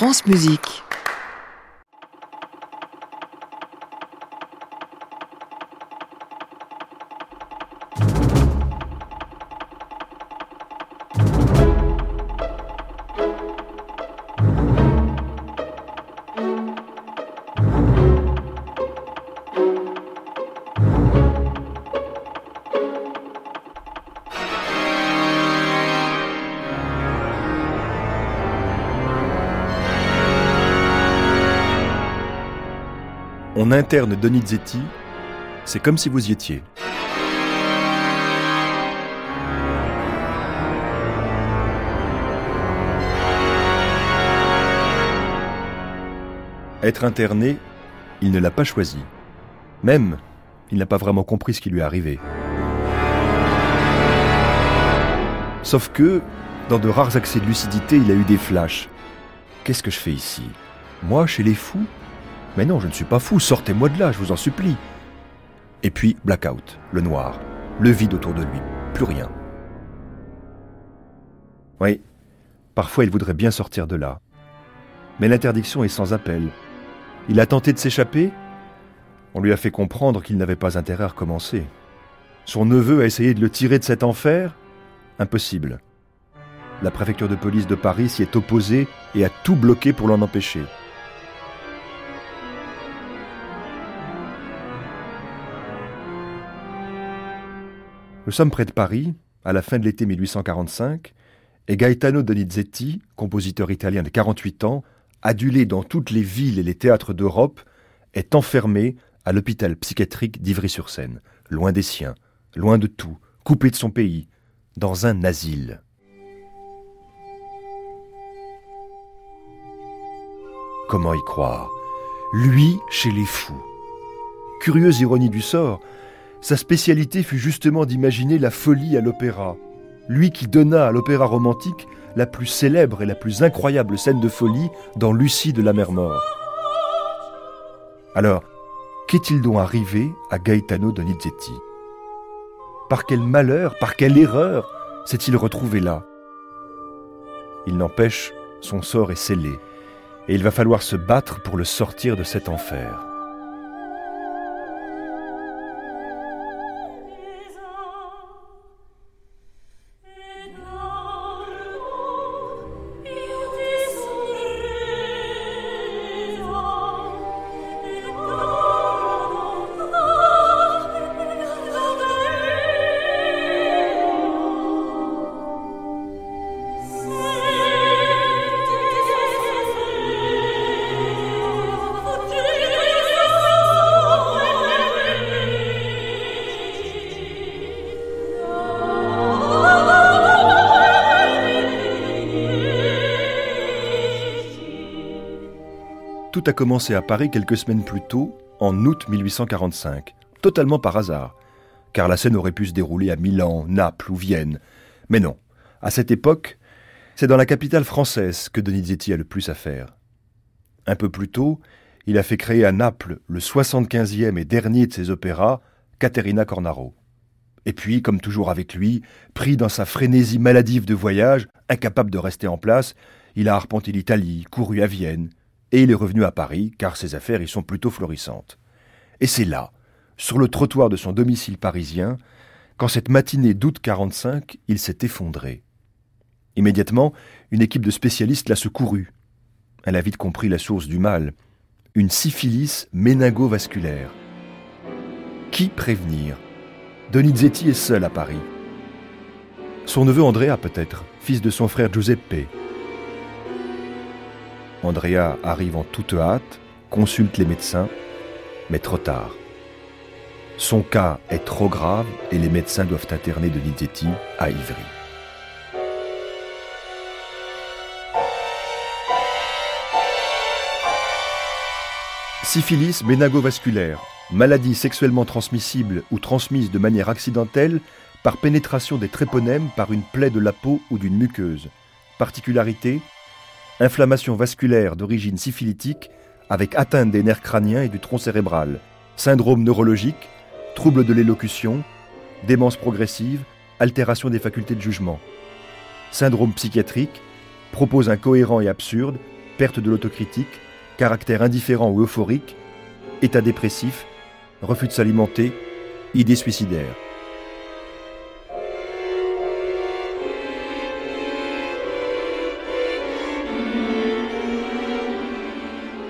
France Musique. Interne Donizetti, c'est comme si vous y étiez. Être interné, il ne l'a pas choisi. Même, il n'a pas vraiment compris ce qui lui est arrivé. Sauf que, dans de rares accès de lucidité, il a eu des flashs. Qu'est-ce que je fais ici? Moi, chez les fous? Mais non, je ne suis pas fou, sortez-moi de là, je vous en supplie. Et puis, blackout, le noir, le vide autour de lui, plus rien. Oui, parfois il voudrait bien sortir de là. Mais l'interdiction est sans appel. Il a tenté de s'échapper On lui a fait comprendre qu'il n'avait pas intérêt à recommencer. Son neveu a essayé de le tirer de cet enfer Impossible. La préfecture de police de Paris s'y est opposée et a tout bloqué pour l'en empêcher. Nous sommes près de Paris, à la fin de l'été 1845, et Gaetano Donizetti, compositeur italien de 48 ans, adulé dans toutes les villes et les théâtres d'Europe, est enfermé à l'hôpital psychiatrique d'Ivry-sur-Seine, loin des siens, loin de tout, coupé de son pays, dans un asile. Comment y croire? Lui chez les fous. Curieuse ironie du sort, sa spécialité fut justement d'imaginer la folie à l'opéra. Lui qui donna à l'opéra romantique la plus célèbre et la plus incroyable scène de folie dans Lucie de la mer Mort. Alors, qu'est-il donc arrivé à Gaetano Donizetti? Par quel malheur, par quelle erreur s'est-il retrouvé là? Il n'empêche, son sort est scellé, et il va falloir se battre pour le sortir de cet enfer. Tout a commencé à Paris quelques semaines plus tôt, en août 1845, totalement par hasard, car la scène aurait pu se dérouler à Milan, Naples ou Vienne. Mais non, à cette époque, c'est dans la capitale française que Donizetti a le plus à faire. Un peu plus tôt, il a fait créer à Naples le 75e et dernier de ses opéras, Caterina Cornaro. Et puis, comme toujours avec lui, pris dans sa frénésie maladive de voyage, incapable de rester en place, il a arpenté l'Italie, couru à Vienne, et il est revenu à Paris, car ses affaires y sont plutôt florissantes. Et c'est là, sur le trottoir de son domicile parisien, qu'en cette matinée d'août 45, il s'est effondré. Immédiatement, une équipe de spécialistes l'a secouru. Elle a vite compris la source du mal, une syphilis méningo-vasculaire. Qui prévenir? Donizetti est seul à Paris. Son neveu Andrea peut-être, fils de son frère Giuseppe, Andrea arrive en toute hâte, consulte les médecins, mais trop tard. Son cas est trop grave et les médecins doivent interner Donizetti à Ivry. Syphilis méningovasculaire, maladie sexuellement transmissible ou transmise de manière accidentelle par pénétration des tréponèmes par une plaie de la peau ou d'une muqueuse. Particularité, inflammation vasculaire d'origine syphilitique avec atteinte des nerfs crâniens et du tronc cérébral, syndrome neurologique, trouble de l'élocution, démence progressive, altération des facultés de jugement. Syndrome psychiatrique, propos incohérents et absurdes, perte de l'autocritique, caractère indifférent ou euphorique, état dépressif, refus de s'alimenter, idées suicidaires.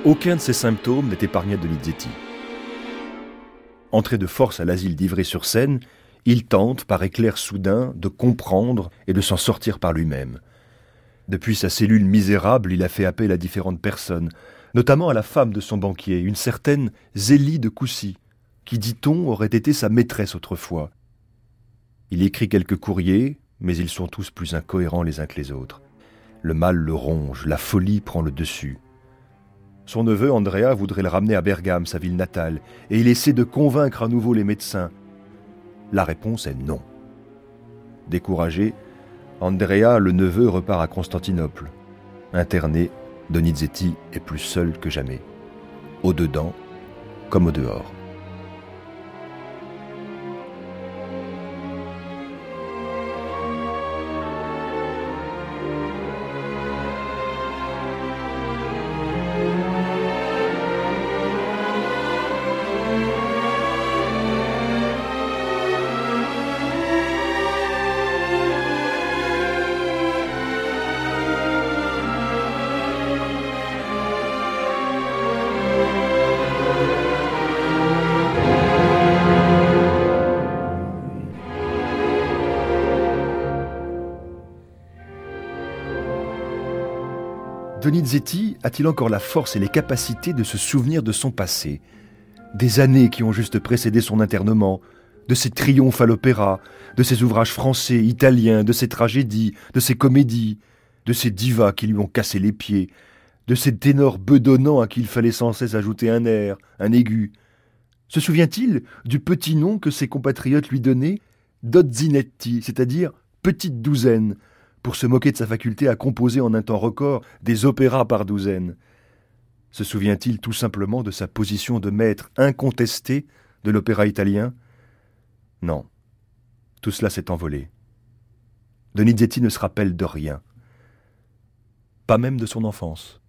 Aucun de ces symptômes n'est épargné de Donizetti. Entré de force à l'asile d'Ivry-sur-Seine, il tente, par éclair soudain, de comprendre et de s'en sortir par lui-même. Depuis sa cellule misérable, il a fait appel à différentes personnes, notamment à la femme de son banquier, une certaine Zélie de Coussy, qui, dit-on, aurait été sa maîtresse autrefois. Il écrit quelques courriers, mais ils sont tous plus incohérents les uns que les autres. Le mal le ronge, la folie prend le dessus. Son neveu Andrea voudrait le ramener à Bergame, sa ville natale, et il essaie de convaincre à nouveau les médecins. La réponse est non. Découragé, Andrea, le neveu, repart à Constantinople. Interné, Donizetti est plus seul que jamais. Au dedans comme au dehors. Donizetti a-t-il encore la force et les capacités de se souvenir de son passé Des années qui ont juste précédé son internement, de ses triomphes à l'opéra, de ses ouvrages français, italiens, de ses tragédies, de ses comédies, de ses divas qui lui ont cassé les pieds, de ces ténors bedonnants à qui il fallait sans cesse ajouter un air, un aigu? Se souvient-il du petit nom que ses compatriotes lui donnaient? Dozzinetti, c'est-à-dire petite douzaine, pour se moquer de sa faculté à composer en un temps record des opéras par douzaine Se souvient-il tout simplement de sa position de maître incontesté de l'opéra italien? Non. Tout cela s'est envolé. Donizetti ne se rappelle de rien. Pas même de son enfance.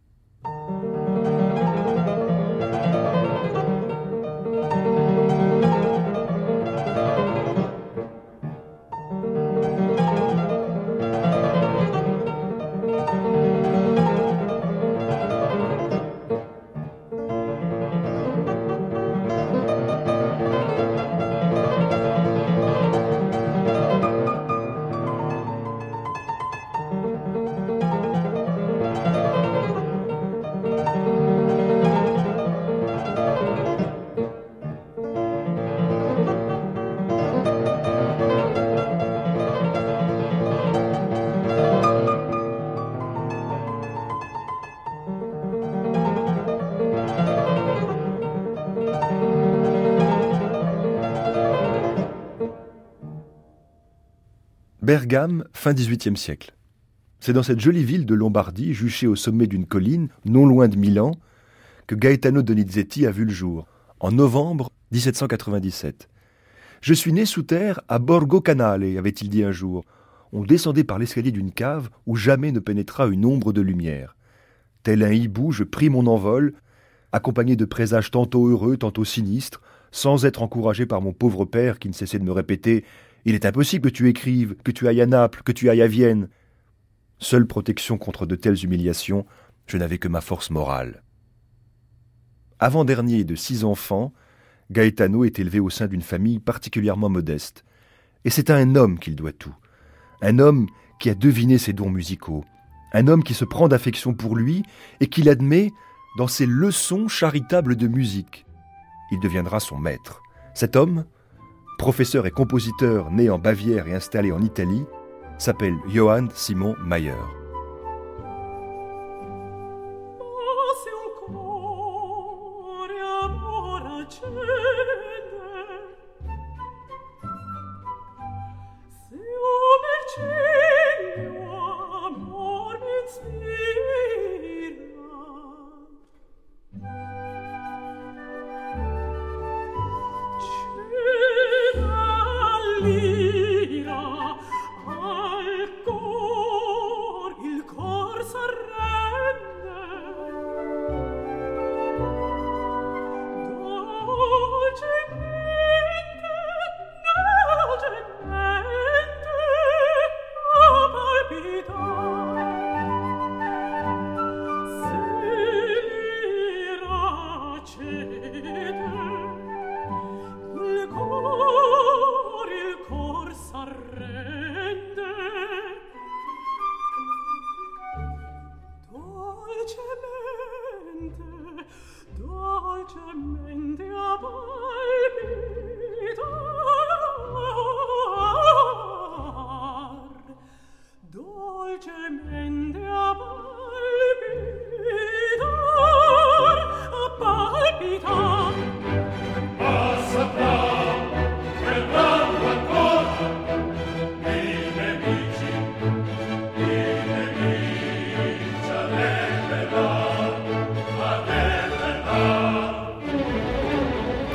Bergame, fin XVIIIe siècle. C'est dans cette jolie ville de Lombardie, juchée au sommet d'une colline, non loin de Milan, que Gaetano Donizetti a vu le jour, en novembre 1797. Je suis né sous terre à Borgo Canale, avait-il dit un jour. On descendait par l'escalier d'une cave où jamais ne pénétra une ombre de lumière. Tel un hibou, je pris mon envol, accompagné de présages tantôt heureux, tantôt sinistres, sans être encouragé par mon pauvre père qui ne cessait de me répéter il est impossible que tu écrives, que tu ailles à Naples, que tu ailles à Vienne. Seule protection contre de telles humiliations, je n'avais que ma force morale. Avant-dernier de six enfants, Gaetano est élevé au sein d'une famille particulièrement modeste. Et c'est à un homme qu'il doit tout. Un homme qui a deviné ses dons musicaux. Un homme qui se prend d'affection pour lui et qui l'admet dans ses leçons charitables de musique. Il deviendra son maître. Cet homme, professeur et compositeur né en Bavière et installé en Italie, s'appelle Johann Simon Mayer. corre.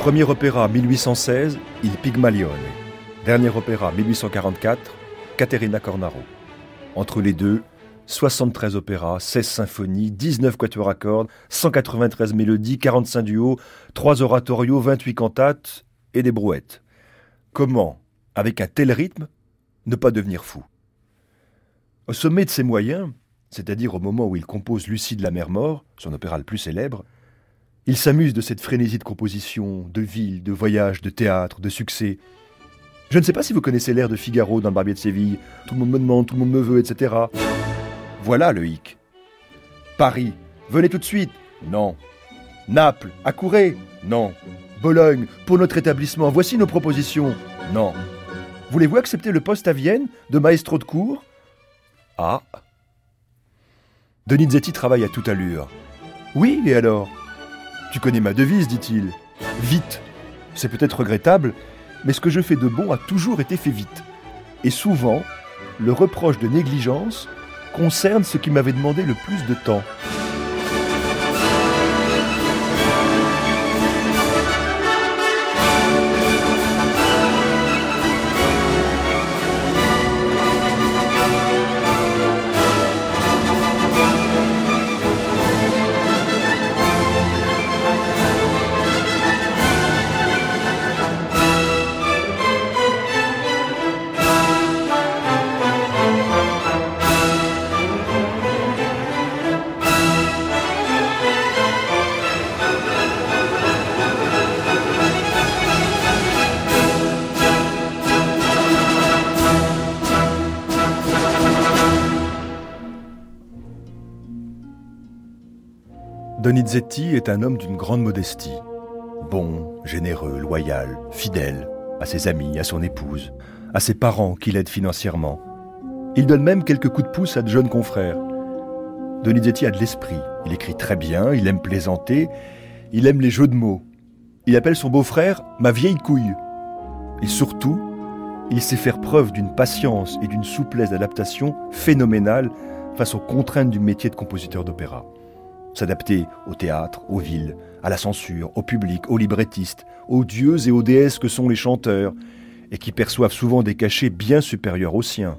Premier opéra 1816, Il Pygmalione. Dernier opéra 1844, Caterina Cornaro. Entre les deux, 73 opéras, 16 symphonies, 19 quatuors à cordes, 193 mélodies, 45 duos, 3 oratorios, 28 cantates et des brouettes. Comment, avec un tel rythme, ne pas devenir fou? Au sommet de ses moyens, c'est-à-dire au moment où il compose Lucie de la mer mort, son opéra le plus célèbre, il s'amuse de cette frénésie de composition, de ville, de voyage, de théâtre, de succès. Je ne sais pas si vous connaissez l'air de Figaro dans le Barbier de Séville. Tout le monde me demande, tout le monde etc. Voilà le hic. Paris, venez tout de suite. Non. Naples, accourez. Non. Bologne, pour notre établissement, voici nos propositions. Non. Voulez-vous accepter le poste à Vienne de maestro de cour Ah. Donizetti travaille à toute allure. Oui, et alors? Tu connais ma devise, dit-il. Vite. C'est peut-être regrettable, mais ce que je fais de bon a toujours été fait vite. Et souvent, le reproche de négligence concerne ce qui m'avait demandé le plus de temps. Donizetti est un homme d'une grande modestie. Bon, généreux, loyal, fidèle à ses amis, à son épouse, à ses parents qui l'aident financièrement. Il donne même quelques coups de pouce à de jeunes confrères. Donizetti a de l'esprit, il écrit très bien, il aime plaisanter, il aime les jeux de mots. Il appelle son beau-frère ma vieille couille. Et surtout, il sait faire preuve d'une patience et d'une souplesse d'adaptation phénoménale face aux contraintes du métier de compositeur d'opéra s'adapter au théâtre, aux villes, à la censure, au public, aux librettistes, aux dieux et aux déesses que sont les chanteurs, et qui perçoivent souvent des cachets bien supérieurs aux siens.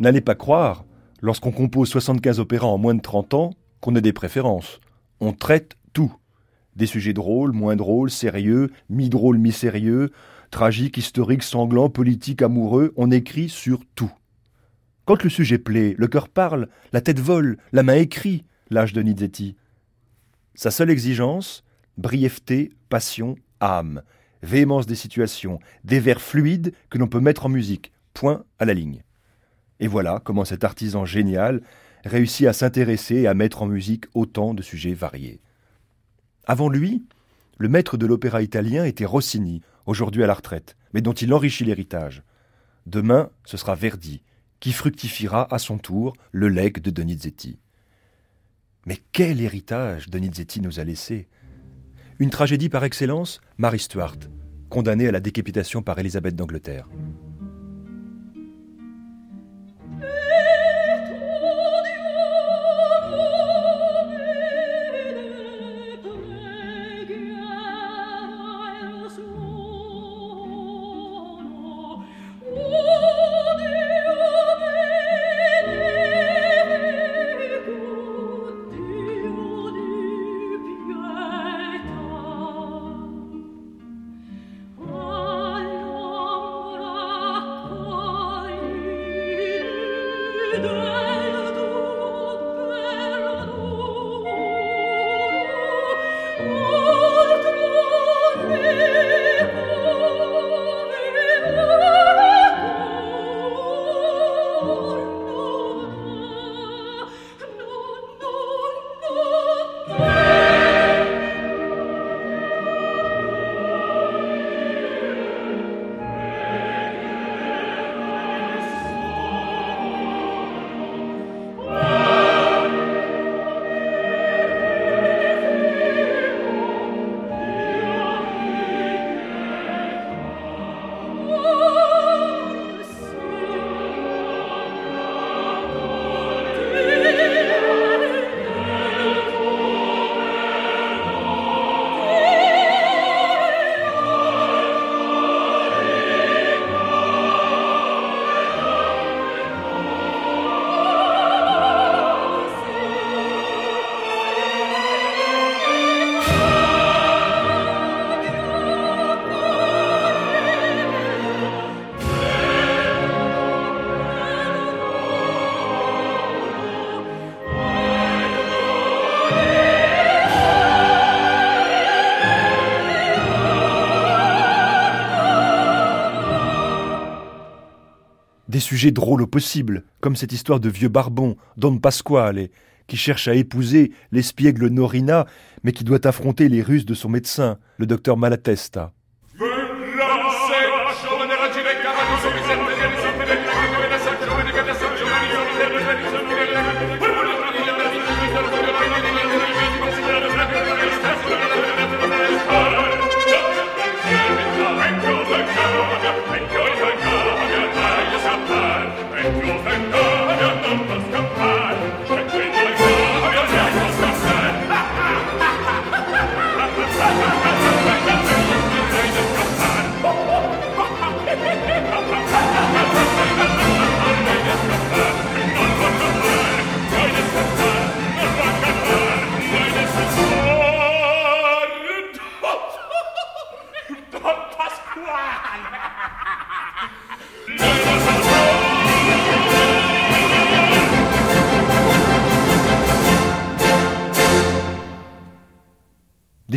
N'allez pas croire, lorsqu'on compose 75 opéras en moins de 30 ans, qu'on ait des préférences. On traite tout. Des sujets drôles, moins drôles, sérieux, mi-drôles, mi-sérieux, tragiques, historiques, sanglants, politiques, amoureux, on écrit sur tout. Quand le sujet plaît, le cœur parle, la tête vole, la main écrit, l'âge de Nizetti. Sa seule exigence, brièveté, passion, âme. véhémence des situations, des vers fluides que l'on peut mettre en musique, point à la ligne. Et voilà comment cet artisan génial réussit à s'intéresser et à mettre en musique autant de sujets variés. Avant lui, le maître de l'opéra italien était Rossini, aujourd'hui à la retraite, mais dont il enrichit l'héritage. Demain, ce sera Verdi, qui fructifiera à son tour le legs de Donizetti. Mais quel héritage Donizetti nous a laissé Une tragédie par excellence, Marie Stuart, condamnée à la décapitation par Élisabeth d'Angleterre. Des sujets drôles au possible, comme cette histoire de vieux barbon, Don Pasquale, qui cherche à épouser l'espiègle Norina, mais qui doit affronter les ruses de son médecin, le docteur Malatesta.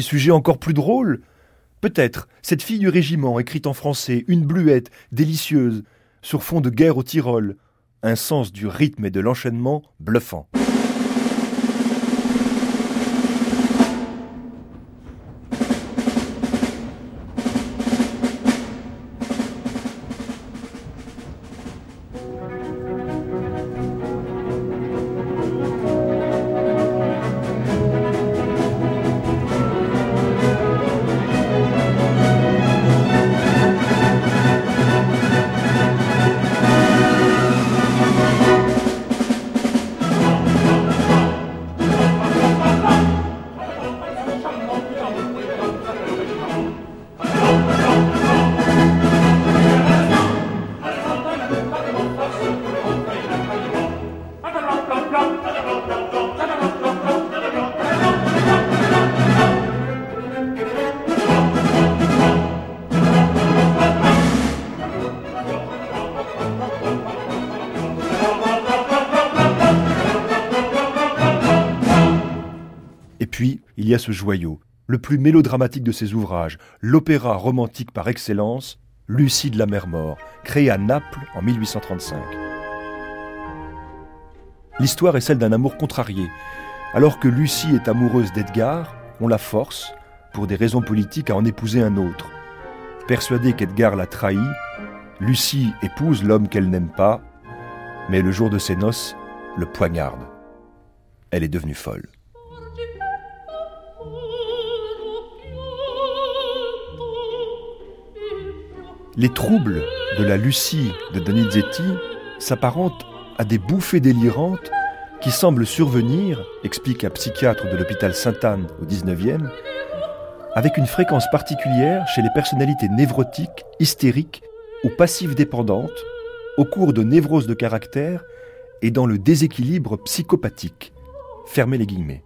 Des sujets encore plus drôles Peut-être cette fille du régiment écrite en français, une bluette, délicieuse, sur fond de guerre au Tyrol, un sens du rythme et de l'enchaînement bluffant. Ce joyau, le plus mélodramatique de ses ouvrages, l'opéra romantique par excellence, Lucie de la mer mort, créé à Naples en 1835. L'histoire est celle d'un amour contrarié. Alors que Lucie est amoureuse d'Edgar, on la force, pour des raisons politiques, à en épouser un autre. Persuadée qu'Edgar l'a trahi, Lucie épouse l'homme qu'elle n'aime pas, mais le jour de ses noces, le poignarde. Elle est devenue folle. Les troubles de la Lucie de Donizetti s'apparentent à des bouffées délirantes qui semblent survenir, explique un psychiatre de l'hôpital Sainte-Anne au 19e, avec une fréquence particulière chez les personnalités névrotiques, hystériques ou passives dépendantes, au cours de névroses de caractère et dans le déséquilibre psychopathique. Fermez les guillemets.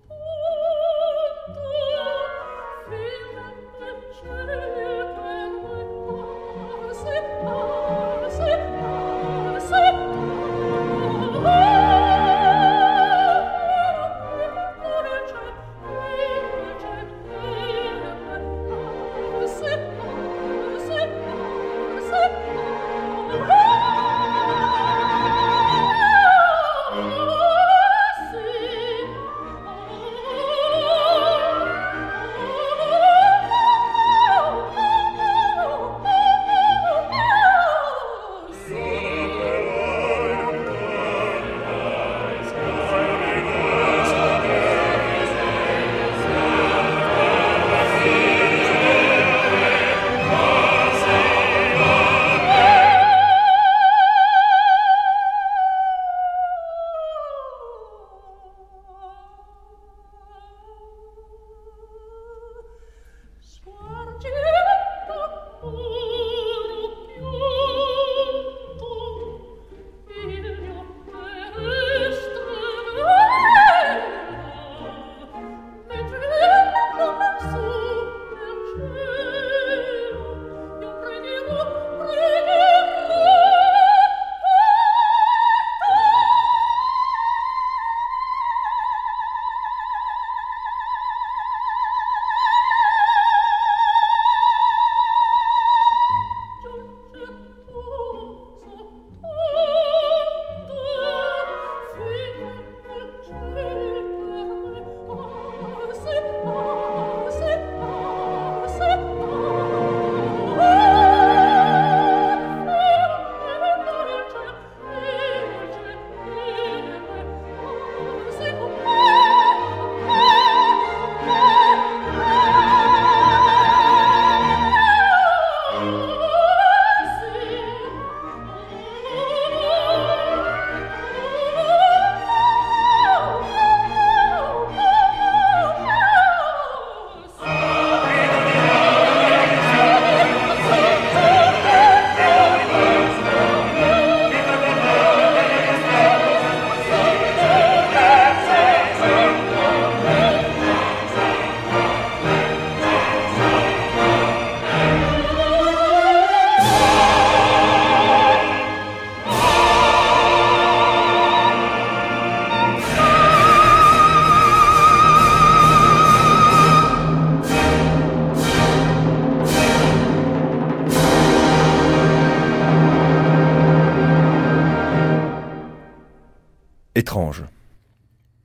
Étrange.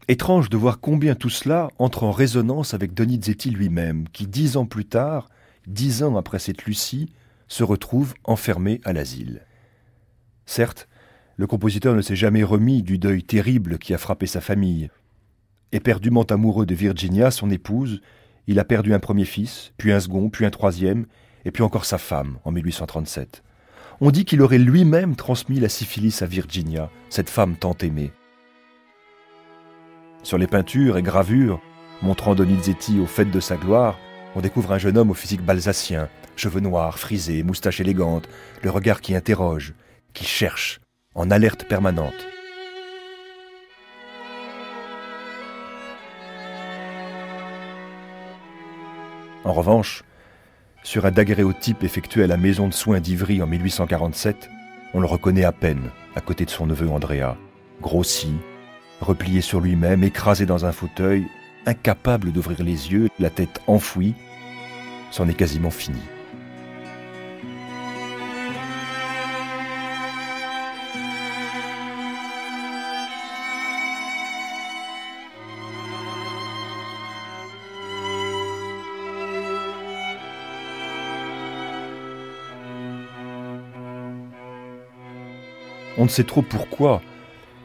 Étrange de voir combien tout cela entre en résonance avec Donizetti lui-même, qui dix ans plus tard, dix ans après cette Lucie, se retrouve enfermé à l'asile. Certes, le compositeur ne s'est jamais remis du deuil terrible qui a frappé sa famille. Éperdument amoureux de Virginia, son épouse, il a perdu un premier fils, puis un second, puis un troisième, et puis encore sa femme en 1837. On dit qu'il aurait lui-même transmis la syphilis à Virginia, cette femme tant aimée. Sur les peintures et gravures montrant Donizetti au fait de sa gloire, on découvre un jeune homme au physique balsacien, cheveux noirs, frisés, moustache élégante, le regard qui interroge, qui cherche, en alerte permanente. En revanche, sur un daguerréotype effectué à la maison de soins d'Ivry en 1847, on le reconnaît à peine à côté de son neveu Andrea, grossi, replié sur lui-même, écrasé dans un fauteuil, incapable d'ouvrir les yeux, la tête enfouie, c'en est quasiment fini. On ne sait trop pourquoi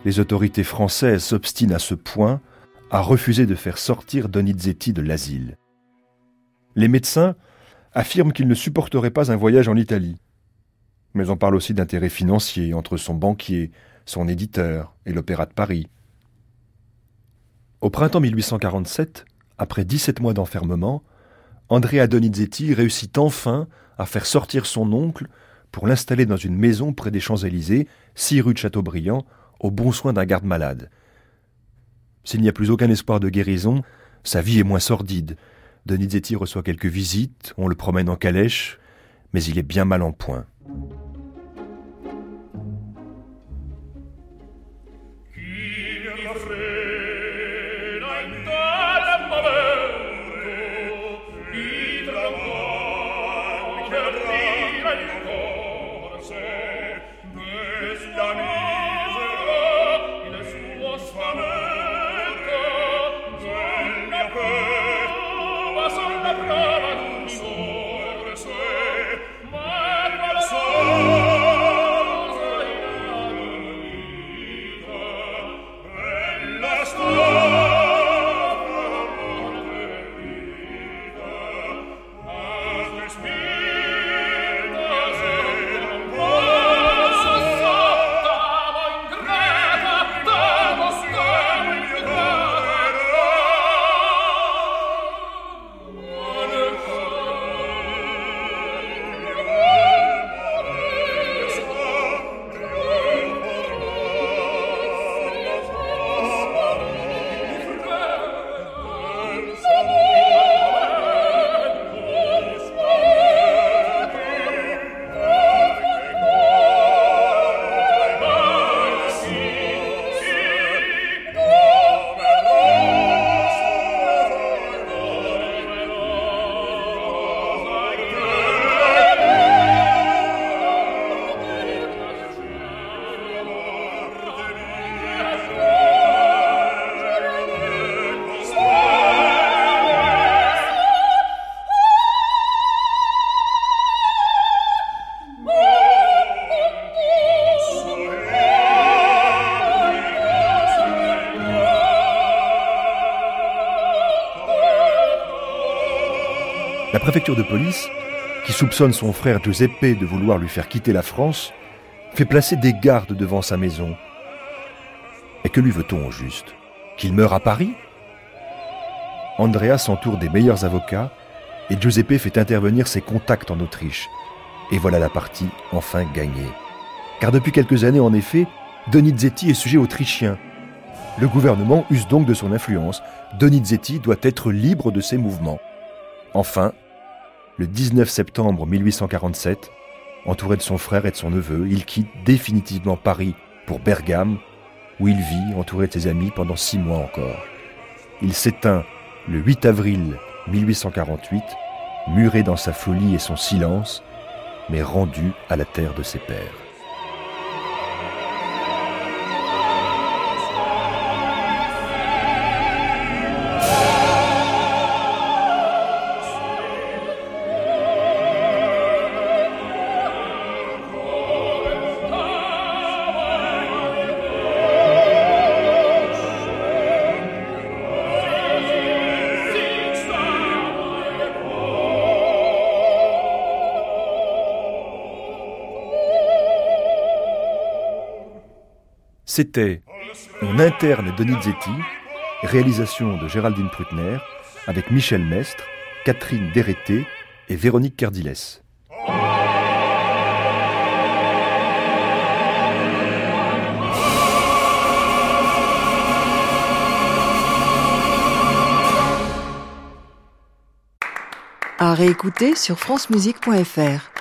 les autorités françaises s'obstinent à ce point à refuser de faire sortir Donizetti de l'asile. Les médecins affirment qu'ils ne supporteraient pas un voyage en Italie. Mais on parle aussi d'intérêts financiers entre son banquier, son éditeur et l'Opéra de Paris. Au printemps 1847, après 17 mois d'enfermement, Andrea Donizetti réussit enfin à faire sortir son oncle pour l'installer dans une maison près des Champs-Élysées, 6 rue de Chateaubriand, au bon soin d'un garde-malade. S'il n'y a plus aucun espoir de guérison, sa vie est moins sordide. Donizetti reçoit quelques visites, on le promène en calèche, mais il est bien mal en point. La préfecture de police, qui soupçonne son frère Giuseppe de vouloir lui faire quitter la France, fait placer des gardes devant sa maison. Et que lui veut-on au juste? Qu'il meure à Paris? Andrea s'entoure des meilleurs avocats et Giuseppe fait intervenir ses contacts en Autriche. Et voilà la partie enfin gagnée. Car depuis quelques années, en effet, Donizetti est sujet autrichien. Le gouvernement use donc de son influence. Donizetti doit être libre de ses mouvements. Enfin, le 19 septembre 1847, entouré de son frère et de son neveu, il quitte définitivement Paris pour Bergame, où il vit entouré de ses amis pendant six mois encore. Il s'éteint le 8 avril 1848, muré dans sa folie et son silence, mais rendu à la terre de ses pères. C'était On interne Donizetti, réalisation de Géraldine Prutner, avec Michel Mestre, Catherine Dérété et Véronique Cardiles. À réécouter sur francemusique.fr.